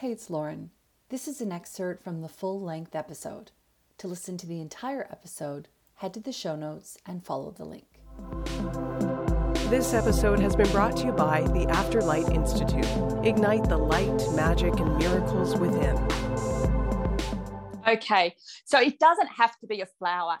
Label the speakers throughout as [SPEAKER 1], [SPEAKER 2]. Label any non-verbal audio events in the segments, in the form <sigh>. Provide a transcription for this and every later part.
[SPEAKER 1] Hey, it's Lauren. This is an excerpt from the full length episode. To listen to the entire episode, head to the show notes and follow the link.
[SPEAKER 2] This episode has been brought to you by the Afterlight Institute. Ignite the light, magic, and miracles within.
[SPEAKER 3] Okay, so it doesn't have to be a flower.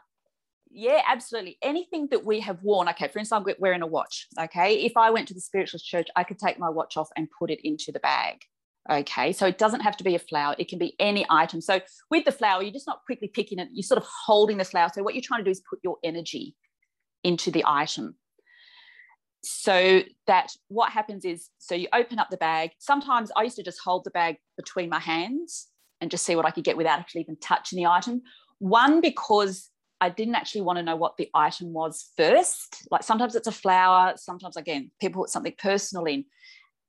[SPEAKER 3] Yeah, absolutely. Anything that we have worn. Okay, for instance, I'm wearing a watch. Okay, if I went to the spiritualist church, I could take my watch off and put it into the bag. Okay, so it doesn't have to be a flower, it can be any item. So with the flower, you're just not quickly picking it, you're sort of holding the flower. So what you're trying to do is put your energy into the item. So that what happens is, so you open up the bag. Sometimes I used to just hold the bag between my hands and just see what I could get without actually even touching the item. One, because I didn't actually want to know what the item was first. Like sometimes it's a flower, sometimes, again, people put something personal in.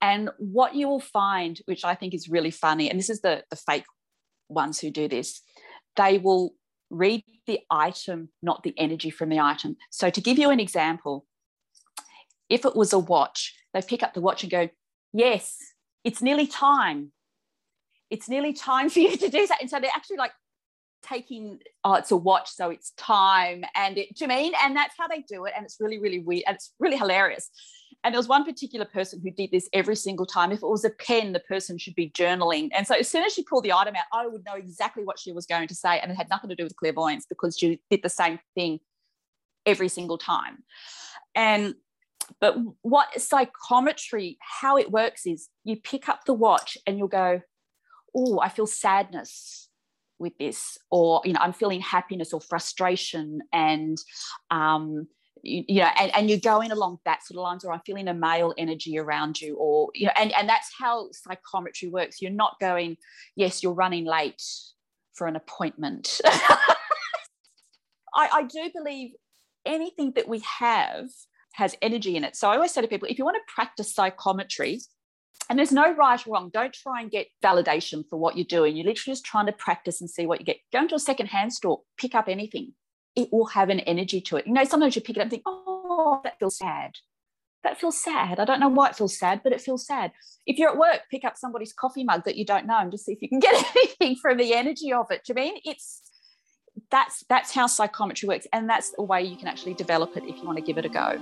[SPEAKER 3] And what you will find, which I think is really funny, and this is the, the fake ones who do this, they will read the item, not the energy from the item. So, to give you an example, if it was a watch, they pick up the watch and go, Yes, it's nearly time. It's nearly time for you to do that. And so they're actually like taking oh it's a watch so it's time and it do you mean and that's how they do it and it's really really weird and it's really hilarious and there was one particular person who did this every single time. If it was a pen the person should be journaling. And so as soon as she pulled the item out i would know exactly what she was going to say and it had nothing to do with clairvoyance because she did the same thing every single time. And but what psychometry how it works is you pick up the watch and you'll go oh i feel sadness with this or you know i'm feeling happiness or frustration and um, you, you, know and, and you're going along that sort of lines or i'm feeling a male energy around you or you know and, and that's how psychometry works you're not going yes you're running late for an appointment <laughs> I, I do believe anything that we have has energy in it so i always say to people if you want to practice psychometry and there's no right or wrong. Don't try and get validation for what you're doing. You're literally just trying to practice and see what you get. Go into a secondhand store, pick up anything. It will have an energy to it. You know, sometimes you pick it up and think, oh, that feels sad. That feels sad. I don't know why it feels sad, but it feels sad. If you're at work, pick up somebody's coffee mug that you don't know and just see if you can <laughs> get anything from the energy of it. Do you mean it's that's that's how psychometry works, and that's the way you can actually develop it if you want to give it a go.